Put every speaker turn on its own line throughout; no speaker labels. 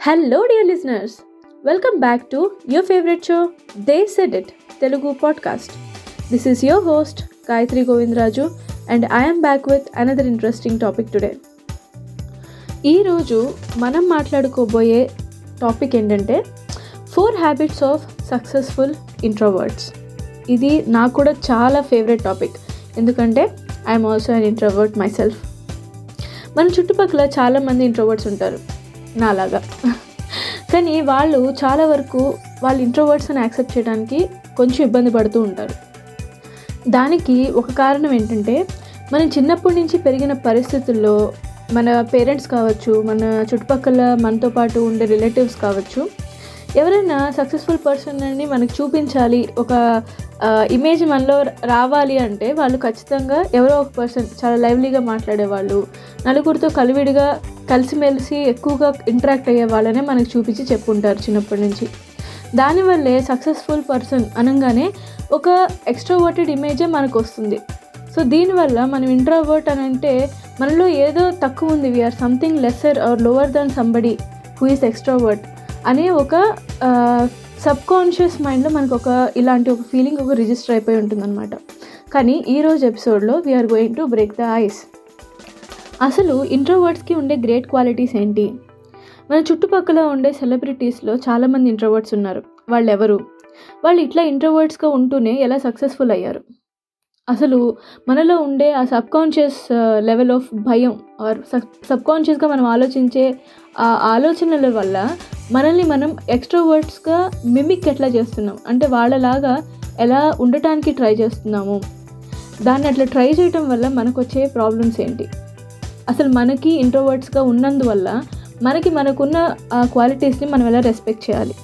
Hello dear listeners welcome back to your favourite show they said it Telugu podcast this is your host Gayathri Govindaraju and I'm back with another interesting topic today ఈరోజు మనం మాట్లాడుకోబోయే topic ఏంటంటే four habits of successful introverts ఇది నాకు కూడా చాలా favourite topic ఎందుకంటే I'm also an introvert myself మన చుట్టుపక్కల చాలామంది ఇంట్రోవర్ట్స్ ఉంటారు. నాలాగా. కానీ వాళ్ళు చాలా వరకు వాళ్ళు ఇంట్రోవర్ట్స్ని యాక్సెప్ట్ చేయడానికి కొంచెం ఇబ్బంది పడుతూ ఉంటారు. దానికి ఒక కారణం ఏంటంటే మనం చిన్నప్పటి నుంచి పెరిగిన పరిస్థితుల్లో మన పేరెంట్స్ కావచ్చు మన చుట్టుపక్కల మనతో పాటు ఉండే రిలేటివ్స్ కావచ్చు ఎవరైనా సక్సెస్ఫుల్ పర్సన్ అని మనకు చూపించాలి ఒక ఇమేజ్ మనలో రావాలి అంటే వాళ్ళు ఖచ్చితంగా ఎవరో ఒక పర్సన్ చాలా లైవ్లీగా మాట్లాడేవాళ్ళు నలుగురితో కలివిడిగా కలిసిమెలిసి ఎక్కువగా ఇంటరాక్ట్ అయ్యే వాళ్ళనే మనకు చూపించి చెప్పుంటారు చిన్నప్పటి నుంచి. దానివల్లే సక్సెస్ఫుల్ పర్సన్ అనగానే ఒక ఎక్స్ట్రావర్టెడ్ ఇమేజే మనకు వస్తుంది. సో దీనివల్ల మనం ఇంట్రావర్ట్ అని అంటే మనలో ఏదో తక్కువ ఉంది we're something lesser or lower than somebody who is extrovert అనే ఒక సబ్ కాన్షియస్ మైండ్లో మనకు ఒక ఇలాంటి ఒక ఫీలింగ్ ఒక రిజిస్టర్ అయిపోయి ఉంటుందన్నమాట. కానీ ఈరోజు ఎపిసోడ్లో we're going to break the ice అసలు ఇంట్రోవర్డ్స్కి ఉండే గ్రేట్ క్వాలిటీస్ ఏంటి? మన చుట్టుపక్కల ఉండే సెలబ్రిటీస్లో చాలామంది ఇంట్రోవర్డ్స్ ఉన్నారు. వాళ్ళు ఎవరు వాళ్ళు ఇట్లా ఇంట్రోవర్డ్స్గా ఉంటూనే ఎలా సక్సెస్ఫుల్ అయ్యారు? అసలు మనలో ఉండే ఆ సబ్కాన్షియస్ లెవెల్ ఆఫ్ భయం ఆర్ సబ్కాన్షియస్గా మనం ఆలోచించే ఆ ఆలోచనల వల్ల మనల్ని మనం ఎక్స్ట్రోవర్డ్స్గా మిమిక్ ఎట్లా చేస్తున్నాం? అంటే వాళ్ళలాగా ఎలా ఉండటానికి ట్రై చేస్తున్నాము? దాన్ని అట్లా ట్రై చేయటం వల్ల మనకు వచ్చే ప్రాబ్లమ్స్ ఏంటి? అసలు మనకి ఇంట్రోవర్డ్స్గా ఉన్నందువల్ల మనకి మనకున్న ఆ క్వాలిటీస్ని మనం ఎలా రెస్పెక్ట్ చేయాలి?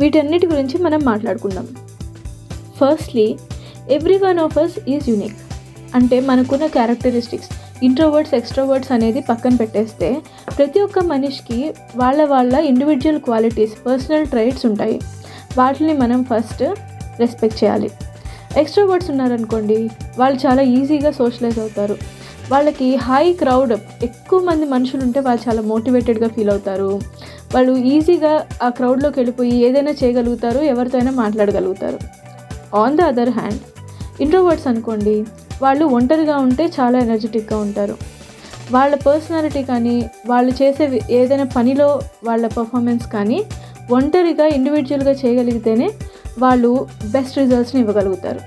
వీటన్నిటి గురించి మనం మాట్లాడుకుందాం. Firstly every one of us is unique అంటే మనకున్న క్యారెక్టరిస్టిక్స్ ఇంట్రోవర్డ్స్ ఎక్స్ట్రోవర్డ్స్ అనేది పక్కన పెట్టేస్తే ప్రతి ఒక్క మనిషికి వాళ్ళ వాళ్ళ ఇండివిజువల్ క్వాలిటీస్ పర్సనల్ ట్రైట్స్ ఉంటాయి. వాటిని మనం ఫస్ట్ రెస్పెక్ట్ చేయాలి. ఎక్స్ట్రోవర్డ్స్ ఉన్నారనుకోండి వాళ్ళు చాలా ఈజీగా సోషలైజ్ అవుతారు. వాళ్ళకి హై క్రౌడ్ ఎక్కువ మంది మనుషులు ఉంటే వాళ్ళు చాలా మోటివేటెడ్గా ఫీల్ అవుతారు. వాళ్ళు ఈజీగా ఆ క్రౌడ్లోకి వెళ్ళిపోయి ఏదైనా చేయగలుగుతారు ఎవరితో అయినా మాట్లాడగలుగుతారు. On the other hand introverts అనుకోండి వాళ్ళు ఒంటరిగా ఉంటే చాలా ఎనర్జెటిక్గా ఉంటారు. వాళ్ళ పర్సనాలిటీ కానీ వాళ్ళు చేసే ఏదైనా పనిలో వాళ్ళ పర్ఫార్మెన్స్ కానీ ఒంటరిగా ఇండివిజువల్గా చేయగలిగితేనే వాళ్ళు బెస్ట్ రిజల్ట్స్ని ఇవ్వగలుగుతారు.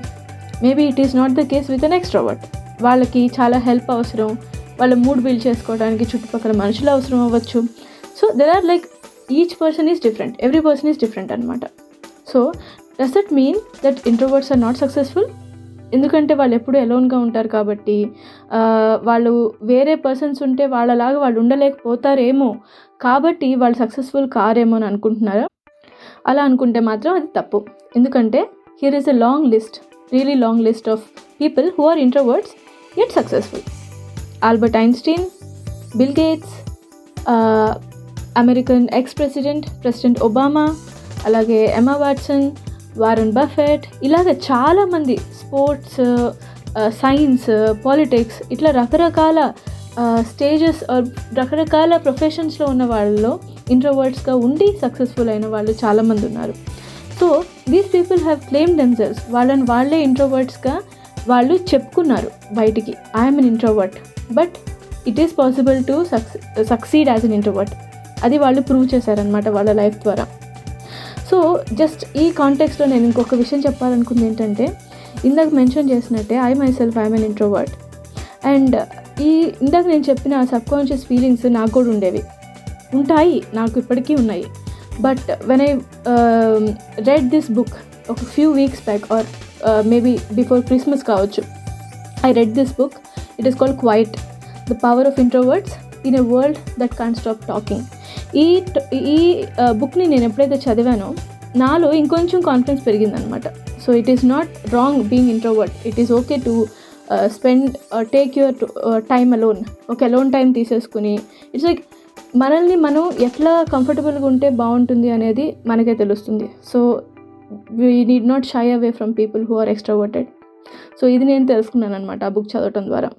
Maybe it is not the case with an extrovert. వాళ్ళకి చాలా హెల్ప్ అవసరం వాళ్ళ మూడ్ బిల్డ్ చేసుకోవడానికి చుట్టుపక్కల మనుషులు అవసరం అవ్వచ్చు. So there are like each person is different every person is different అనమాట so does that mean that introverts are not successful? ఎందుకంటే వాళ్ళు ఎప్పుడూ ఎలోన్గా ఉంటారు కాబట్టి వాళ్ళు వేరే పర్సన్స్ ఉంటే వాళ్ళలాగా వాళ్ళు ఉండలేకపోతారేమో. కాబట్టి వాళ్ళు సక్సెస్ఫుల్ కారేమో అని అనుకుంటున్నారా? అలా అనుకుంటే మాత్రం అది తప్పు. ఎందుకంటే here is a long list really long list of people who are introverts at successful Albert Einstein Bill Gates American ex president president Obama అలాగే ఎమా వాట్సన్ వారన్ బఫెట్ ఇలాగ చాలామంది స్పోర్ట్స్ సైన్స్ పాలిటిక్స్ ఇట్లా రకరకాల stages రకరకాల ప్రొఫెషన్స్లో ఉన్న వాళ్ళలో ఇంట్రోవర్డ్స్గా ఉండి successful అయిన వాళ్ళు చాలామంది ఉన్నారు. So these people have claim themselves వాళ్ళని వాళ్ళే ఇంట్రోవర్డ్స్గా వాళ్ళు చెప్పుకున్నారు బయటికి. I'm an introvert but it is possible to succe succeed as an introvert అది వాళ్ళు ప్రూవ్ చేశారనమాట వాళ్ళ లైఫ్ ద్వారా. సో జస్ట్ ఈ కాంటెక్స్లో నేను ఇంకొక విషయం చెప్పాలనుకుంది ఏంటంటే ఇందాక మెన్షన్ చేసినట్టే I myself I'm an introvert and ఈ ఇందాక నేను చెప్పిన సబ్ కాన్షియస్ ఫీలింగ్స్ నాకు కూడా ఉండేవి. ఉంటాయి నాకు ఇప్పటికీ ఉన్నాయి. But when I read this book ఒక few weeks back or maybe before Christmas కావచ్చు I read this book it is called quiet the power of introverts in a world that can't stop talking ఈ ఈ బుక్ని నేను ఎప్పుడైతే చదివానో నాలో ఇంకొంచెం confidence పెరిగిందనమాట so it is not wrong being introvert it is okay to spend take your time alone ఒక alone time తీసేసుకుని. ఇట్స్ లైక్ మనల్ని మనం ఎట్లా కంఫర్టబుల్గా ఉంటే బాగుంటుంది అనేది మనకే తెలుస్తుంది. So we need not shy away from people who are extroverted so ఇది నేను తెలుసుకున్నాను అనమాట ఆ బుక్ చదవటం ద్వారా.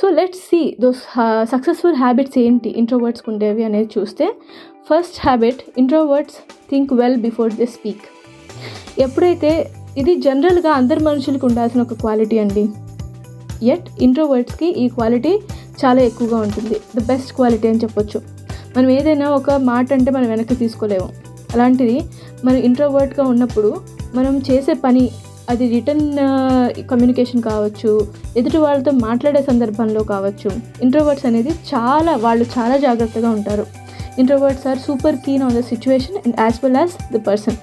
So let's see those successful habits ఏంటి ఇంట్రోవర్డ్స్కి ఉండేవి అనేది చూస్తే first habit introverts think well before they speak. ఎప్పుడైతే ఇది జనరల్గా అందరి మనుషులకు ఉండాల్సిన ఒక క్వాలిటీ అండి. ఎట్ ఇంట్రోవర్డ్స్కి ఈ క్వాలిటీ చాలా ఎక్కువగా ఉంటుంది. ద బెస్ట్ క్వాలిటీ అని చెప్పొచ్చు. మనం ఏదైనా ఒక మాట అంటే మనం వెనక్కి తీసుకోలేము. అలాంటిది మనం ఇంట్రోవర్ట్గా ఉన్నప్పుడు మనం చేసే పని అది రిటర్న్ కమ్యూనికేషన్ కావచ్చు ఎదుటి వాళ్ళతో మాట్లాడే సందర్భంలో కావచ్చు. ఇంట్రోవర్ట్స్ అనేది చాలా వాళ్ళు చాలా జాగ్రత్తగా ఉంటారు. Introverts are super keen on the situation and as well as the person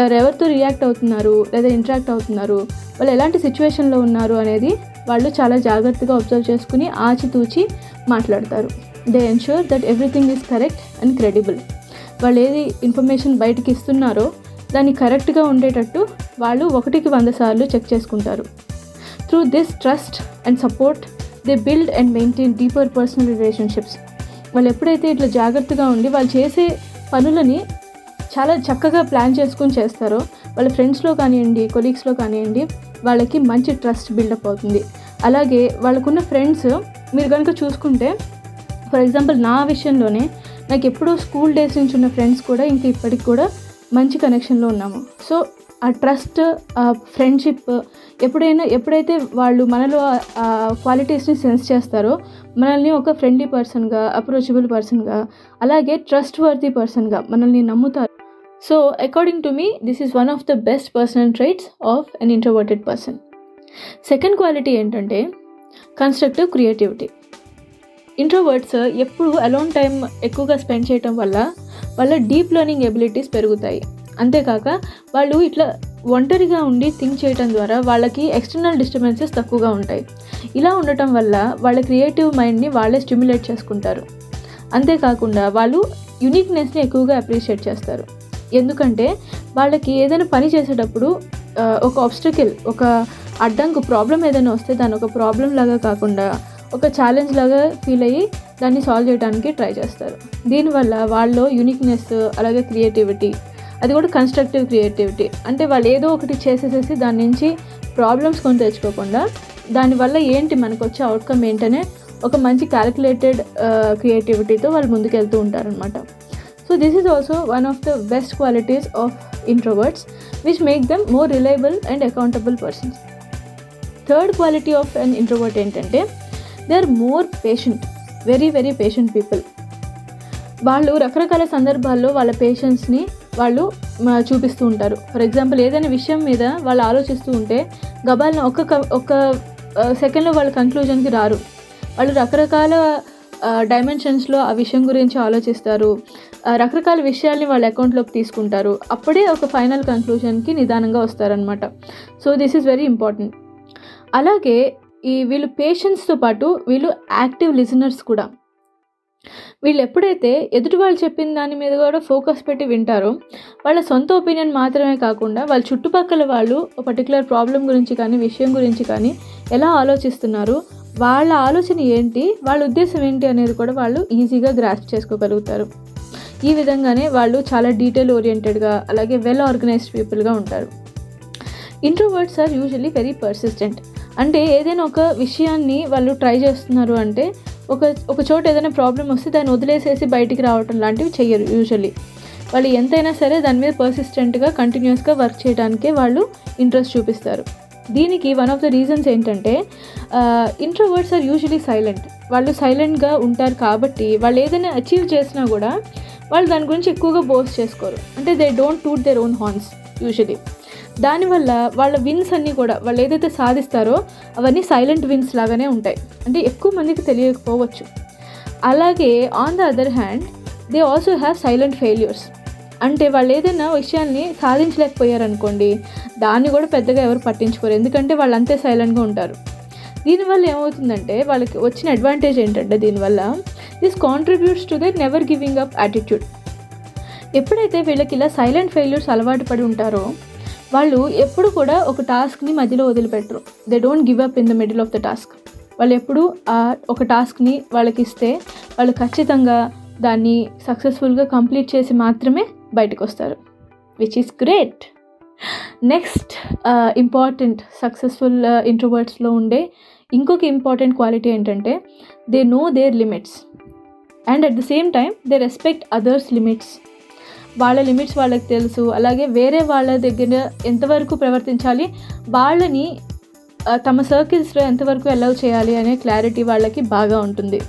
ఎవరెవరితో రియాక్ట్ అవుతున్నారు లేదా ఇంటరాక్ట్ అవుతున్నారు వాళ్ళు ఎలాంటి సిచ్యువేషన్లో ఉన్నారు అనేది వాళ్ళు చాలా జాగ్రత్తగా అబ్జర్వ్ చేసుకుని ఆచితూచి మాట్లాడతారు. They ensure that everything is correct and credible వాళ్ళు ఏది ఇన్ఫర్మేషన్ బయటకి ఇస్తున్నారో దాన్ని కరెక్ట్గా ఉండేటట్టు వాళ్ళు ఒకటికి వంద సార్లు చెక్ చేసుకుంటారు. Through this trust and support they build and maintain deeper personal relationships వాళ్ళు ఎప్పుడైతే ఇట్లా జాగ్రత్తగా ఉండి వాళ్ళు చేసే పనులని చాలా చక్కగా ప్లాన్ చేసుకొని చేస్తారో వాళ్ళ ఫ్రెండ్స్లో కానివ్వండి కొలీగ్స్లో కానివ్వండి వాళ్ళకి మంచి ట్రస్ట్ బిల్డప్ అవుతుంది. అలాగే వాళ్ళకున్న ఫ్రెండ్స్ మీరు కనుక చూసుకుంటే ఫర్ ఎగ్జాంపుల్ నా విషయంలోనే నాకు ఎప్పుడూ స్కూల్ డేస్ నుంచి ఉన్న ఫ్రెండ్స్ కూడా ఇంకా ఇప్పటికి కూడా మంచి కనెక్షన్లో ఉన్నాము. సో ఆ ట్రస్ట్ ఆ ఫ్రెండ్షిప్ ఎప్పుడైనా ఎప్పుడైతే వాళ్ళు మనలో ఆ క్వాలిటీస్ని సెన్స్ చేస్తారో మనల్ని ఒక ఫ్రెండ్లీ పర్సన్గా అప్రోచబుల్ పర్సన్గా అలాగే ట్రస్ట్ వర్తీ పర్సన్గా మనల్ని నమ్ముతారు. So according to me this is one of the best personal traits of an introverted person second quality ఏంటంటే కన్స్ట్రక్టివ్ క్రియేటివిటీ ఇంట్రోవర్డ్స్ ఎప్పుడు అలోన్ టైం ఎక్కువగా స్పెండ్ చేయటం వల్ల వాళ్ళ డీప్ లెర్నింగ్ ఎబిలిటీస్ పెరుగుతాయి. అంతేకాక వాళ్ళు ఇట్లా ఒంటరిగా ఉండి థింక్ చేయటం ద్వారా వాళ్ళకి ఎక్స్టర్నల్ డిస్టర్బెన్సెస్ తక్కువగా ఉంటాయి. ఇలా ఉండటం వల్ల వాళ్ళ క్రియేటివ్ మైండ్ని వాళ్ళే స్టిమ్యులేట్ చేసుకుంటారు. అంతేకాకుండా వాళ్ళు యునిక్నెస్ని ఎక్కువగా అప్రిషియేట్ చేస్తారు. ఎందుకంటే వాళ్ళకి ఏదైనా పని చేసేటప్పుడు ఒక ఆబ్స్టకిల్ ఒక అడ్డంకు ప్రాబ్లం ఏదైనా వస్తే దాని ఒక ప్రాబ్లం లాగా కాకుండా ఒక ఛాలెంజ్ లాగా ఫీల్ అయ్యి దాన్ని సాల్వ్ చేయడానికి ట్రై చేస్తారు. దీనివల్ల వాళ్ళు యూనిక్నెస్ అలాగే క్రియేటివిటీ అది కూడా కన్స్ట్రక్టివ్ క్రియేటివిటీ అంటే వాళ్ళు ఏదో ఒకటి చేసేసేసి దాని నుంచి ప్రాబ్లమ్స్ కొని తెచ్చుకోకుండా దానివల్ల ఏంటి మనకు వచ్చే అవుట్కమ్ ఏంటనే ఒక మంచి క్యాలిక్యులేటెడ్ క్రియేటివిటీతో వాళ్ళు ముందుకెళ్తూ ఉంటారనమాట so this is also one of the best qualities of introverts which make them more reliable and accountable persons third quality of an introvert ఏంటంటే they are more patient very very patient people వాళ్ళు రకరకాల సందర్భాల్లో వాళ్ళ పేషెంట్స్ని వాళ్ళు చూపిస్తూ ఉంటారు. For example ఏదైనా విషయం మీద వాళ్ళు ఆలోచిస్తూ ఉంటే గబాల్న ఒక్క ఒక్క సెకండ్లో వాళ్ళ కంక్లూజన్కి రారు. వాళ్ళు రకరకాల డైమెన్షన్స్లో ఆ విషయం గురించి ఆలోచిస్తారు. రకరకాల విషయాల్ని వాళ్ళ అకౌంట్లోకి తీసుకుంటారు. అప్పుడే ఒక ఫైనల్ కంక్లూజన్కి నిదానంగా వస్తారనమాట so this is very important అలాగే ఈ వీళ్ళు పేషెంట్స్తో పాటు వీళ్ళు యాక్టివ్ లిజనర్స్ కూడా. వీళ్ళు ఎప్పుడైతే ఎదుటి వాళ్ళు చెప్పిన దాని మీద కూడా ఫోకస్ పెట్టి వింటారో వాళ్ళ సొంత ఒపీనియన్ మాత్రమే కాకుండా వాళ్ళ చుట్టుపక్కల వాళ్ళు ఒక పర్టికులర్ ప్రాబ్లం గురించి కానీ విషయం గురించి కానీ ఎలా ఆలోచిస్తున్నారు వాళ్ళ ఆలోచన ఏంటి వాళ్ళ ఉద్దేశం ఏంటి అనేది కూడా వాళ్ళు ఈజీగా గ్రాస్ప్ చేసుకోగలుగుతారు. ఈ విధంగానే వాళ్ళు చాలా డీటెయిల్ ఓరియంటెడ్గా అలాగే వెల్ ఆర్గనైజ్డ్ పీపుల్గా ఉంటారు. Introverts are usually very persistent అంటే ఏదైనా ఒక విషయాన్ని వాళ్ళు ట్రై చేస్తున్నారు అంటే ఒక ఒక చోట ఏదైనా ప్రాబ్లం వస్తే దాన్ని వదిలేసేసి బయటికి రావటం లాంటివి చెయ్యరు యూజువల్లీ వాళ్ళు ఎంతైనా సరే దాని మీద పర్సిస్టెంట్గా కంటిన్యూస్గా వర్క్ చేయడానికే వాళ్ళు ఇంట్రెస్ట్ చూపిస్తారు. దీనికి వన్ ఆఫ్ ద రీజన్స్ ఏంటంటే ఇంట్రోవర్డ్స్ ఆర్ యూజువలీ సైలెంట్ వాళ్ళు సైలెంట్గా ఉంటారు కాబట్టి వాళ్ళు ఏదైనా అచీవ్ చేసినా కూడా వాళ్ళు దాని గురించి ఎక్కువగా బోస్ట్ చేసుకోరు. అంటే they don't toot their own horns usually దానివల్ల వాళ్ళ విన్స్ అన్నీ కూడా వాళ్ళు ఏదైతే సాధిస్తారో అవన్నీ సైలెంట్ విన్స్ లాగానే ఉంటాయి. అంటే ఎక్కువ మందికి తెలియకపోవచ్చు. అలాగే on the other hand they also have silent failures అంటే వాళ్ళు ఏదైనా విషయాన్ని సాధించలేకపోయారనుకోండి దాన్ని కూడా పెద్దగా ఎవరు పట్టించుకోరు. ఎందుకంటే వాళ్ళు అంతే సైలెంట్గా ఉంటారు. దీనివల్ల ఏమవుతుందంటే వాళ్ళకి వచ్చిన అడ్వాంటేజ్ ఏంటంటే దీనివల్ల this contributes to the never giving up attitude ఎప్పుడైతే వీళ్ళకి ఇలా సైలెంట్ ఫెయిల్యూర్స్ అలవాటు పడి ఉంటారో వాళ్ళు ఎప్పుడు కూడా ఒక టాస్క్ని మధ్యలో వదిలిపెట్టరు. They don't give up in the middle of the task వాళ్ళు ఎప్పుడు ఆ ఒక టాస్క్ని వాళ్ళకి ఇస్తే వాళ్ళు ఖచ్చితంగా దాన్ని సక్సెస్ఫుల్గా కంప్లీట్ చేసి మాత్రమే బయటకు వస్తారు. Which is great next important successful ఇంట్రోవర్ట్స్లో ఉండే ఇంకొక ఇంపార్టెంట్ క్వాలిటీ ఏంటంటే they know their limits and at the same time they respect others limits వాళ్ళ లిమిట్స్ వాళ్ళకి తెలుసు. అలాగే వేరే వాళ్ళ దగ్గర ఎంతవరకు ప్రవర్తించాలి వాళ్ళని తమ సర్కిల్స్లో ఎంతవరకు అలౌ చేయాలి అనే క్లారిటీ వాళ్ళకి బాగా ఉంటుంది.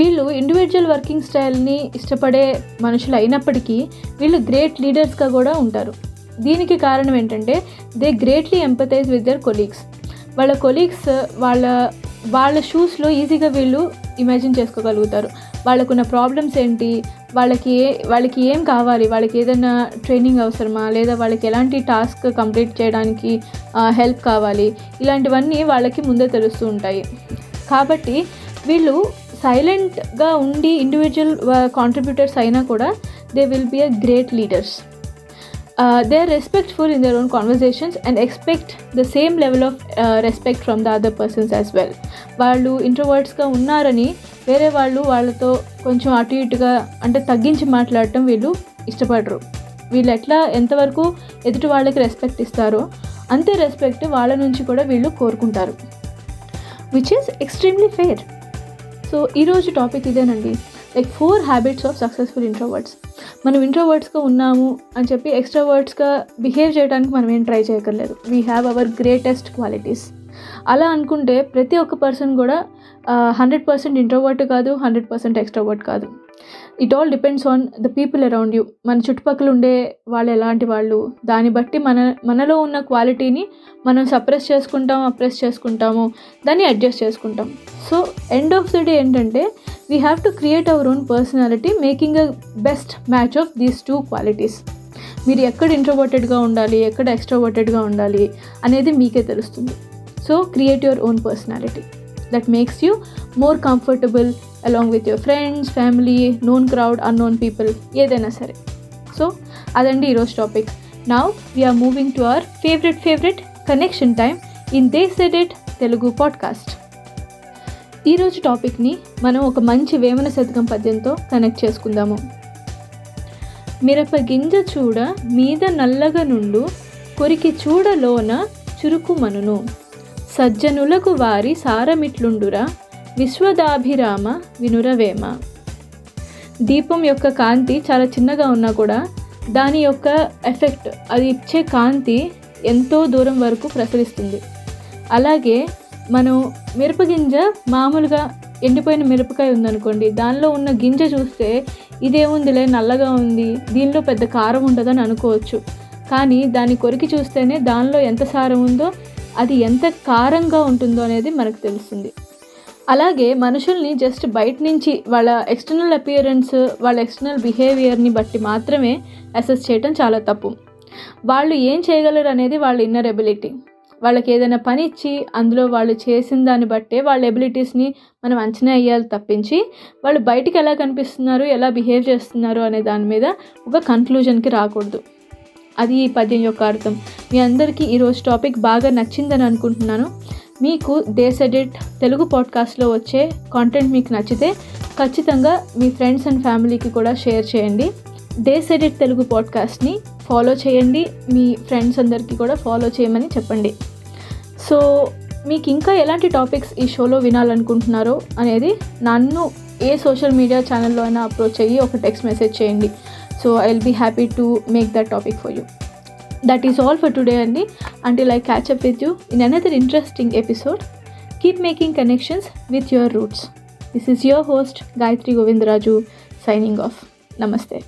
వీళ్ళు ఇండివిజువల్ వర్కింగ్ స్టైల్ని ఇష్టపడే మనుషులు అయినప్పటికీ వీళ్ళు గ్రేట్ లీడర్స్గా కూడా ఉంటారు. దీనికి కారణం ఏంటంటే they greatly empathize with their colleagues వాళ్ళ కొలీగ్స్ వాళ్ళ వాళ్ళ షూస్లో ఈజీగా వీళ్ళు ఇమాజిన్ చేసుకోగలుగుతారు. వాళ్ళకున్న ప్రాబ్లమ్స్ ఏంటి వాళ్ళకి ఏ వాళ్ళకి ఏం కావాలి? వాళ్ళకి ఏదైనా ట్రైనింగ్ అవసరమా? లేదా వాళ్ళకి ఎలాంటి టాస్క్ కంప్లీట్ చేయడానికి హెల్ప్ కావాలి? ఇలాంటివన్నీ వాళ్ళకి ముందే తెలుస్తూ ఉంటాయి. కాబట్టి వీళ్ళు సైలెంట్గా ఉండి ఇండివిజువల్ కాంట్రిబ్యూటర్స్ అయినా కూడా they will be a great leaders they are respectful in their own conversations and expect the same level of respect from the other persons as well వాళ్ళు ఇంట్రోవర్డ్స్గా ఉన్నారని వేరే వాళ్ళు వాళ్ళతో కొంచెం అటు ఇటుగా అంటే తగ్గించి మాట్లాడటం వీళ్ళు ఇష్టపడరు. వీళ్ళు ఎట్లా ఎంతవరకు ఎదుటి వాళ్ళకి రెస్పెక్ట్ ఇస్తారో అంతే రెస్పెక్ట్ వాళ్ళ నుంచి కూడా వీళ్ళు కోరుకుంటారు. Which is extremely fair so ఈరోజు టాపిక్ ఇదేనండి. Like four habits of successful introverts మనం ఇంట్రోవర్డ్స్గా ఉన్నాము అని చెప్పి ఎక్స్ట్రావర్డ్స్గా బిహేవ్ చేయడానికి మనం ఏం ట్రై చేయక్కర్లేదు. We have our greatest qualities అలా అనుకుంటే ప్రతి ఒక్క పర్సన్ కూడా హండ్రెడ్ పర్సెంట్ ఇంట్రోవర్ట్ కాదు హండ్రెడ్ పర్సెంట్ ఎక్స్ట్రావర్ట్ కాదు. It all depends on the people around you మన చుట్టుపక్కల ఉండే వాళ్ళు ఎలాంటి వాళ్ళు దాన్ని బట్టి మన మనలో ఉన్న క్వాలిటీని మనం సప్రెస్ చేసుకుంటాం అప్రెస్ చేసుకుంటాము దాన్ని అడ్జస్ట్ చేసుకుంటాం. So end of the day ఏంటంటే we have to create our own personality making a best match of these two qualities మీరు ఎక్కడ ఇంట్రోవర్టెడ్గా ఉండాలి ఎక్కడ ఎక్స్ట్రోవర్టెడ్గా ఉండాలి అనేది మీకే తెలుస్తుంది. So create your own personality that makes you more comfortable along with your friends family known crowd unknown people ఏదైనా సరే. సో అదండి ఈరోజు topic now we are moving to our favourite favourite connection time in the said it Telugu podcast ఈరోజు టాపిక్ని మనం ఒక మంచి వేమన శతకం పద్యంతో కనెక్ట్ చేసుకుందాము. మిరప గింజ చూడ మీద నల్లగా నుండు కొరికి చూడలోన చురుకుమనును. సజ్జనులకు వారి సారమిట్లుండురా విశ్వదాభిరామ వినురవేమ. దీపం యొక్క కాంతి చాలా చిన్నగా ఉన్నా కూడా దాని యొక్క ఎఫెక్ట్ అది ఇచ్చే కాంతి ఎంతో దూరం వరకు ప్రసరిస్తుంది. అలాగే మనం మిరపగింజ మామూలుగా ఎండిపోయిన మిరపకాయ ఉందనుకోండి దానిలో ఉన్న గింజ చూస్తే ఇదేముందిలే నల్లగా ఉంది దీనిలో పెద్ద కారం ఉండదని అనుకోవచ్చు. కానీ దాన్ని కొరికి చూస్తేనే దానిలో ఎంత సారం ఉందో అది ఎంత కారంగా ఉంటుందో అనేది మనకు తెలుస్తుంది. అలాగే మనుషుల్ని జస్ట్ బయట నుంచి వాళ్ళ ఎక్స్టర్నల్ అపియరెన్స్ వాళ్ళ ఎక్స్టర్నల్ బిహేవియర్ని బట్టి మాత్రమే అసెస్ చేయడం చాలా తప్పు. వాళ్ళు ఏం చేయగలరు అనేది వాళ్ళ ఇన్నర్ ఎబిలిటీ వాళ్ళకి ఏదైనా పని ఇచ్చి అందులో వాళ్ళు చేసిన దాన్ని బట్టే వాళ్ళ ఎబిలిటీస్ని మనం అంచనా వేయాలి తప్పించి వాళ్ళు బయటికి ఎలా కనిపిస్తున్నారు ఎలా బిహేవ్ చేస్తున్నారు అనే దాని మీద ఒక కన్క్లూజన్కి రాకూడదు. అది ఈ పద్యం యొక్క అర్థం. మీ అందరికీ ఈరోజు టాపిక్ బాగా నచ్చిందని అనుకుంటున్నాను. మీకు దేశ్ ఎడిట్ తెలుగు పాడ్కాస్ట్లో వచ్చే కాంటెంట్ మీకు నచ్చితే ఖచ్చితంగా మీ ఫ్రెండ్స్ అండ్ ఫ్యామిలీకి కూడా షేర్ చేయండి. దేశ్ ఎడిట్ తెలుగు పాడ్కాస్ట్ని ఫాలో చేయండి. మీ ఫ్రెండ్స్ అందరికీ కూడా ఫాలో చేయమని చెప్పండి. సో మీకు ఇంకా ఎలాంటి టాపిక్స్ ఈ షోలో వినాలనుకుంటున్నారో అనేది నన్ను ఏ సోషల్ మీడియా ఛానల్లో అయినా అప్రోచ్ అయ్యి ఒక టెక్స్ట్ మెసేజ్ చేయండి. So I will be happy to make that topic for you that is all for today అండి. Until I catch up with you in another interesting episode keep making connections with your roots this is your host Gayathri Govindaraju signing off నమస్తే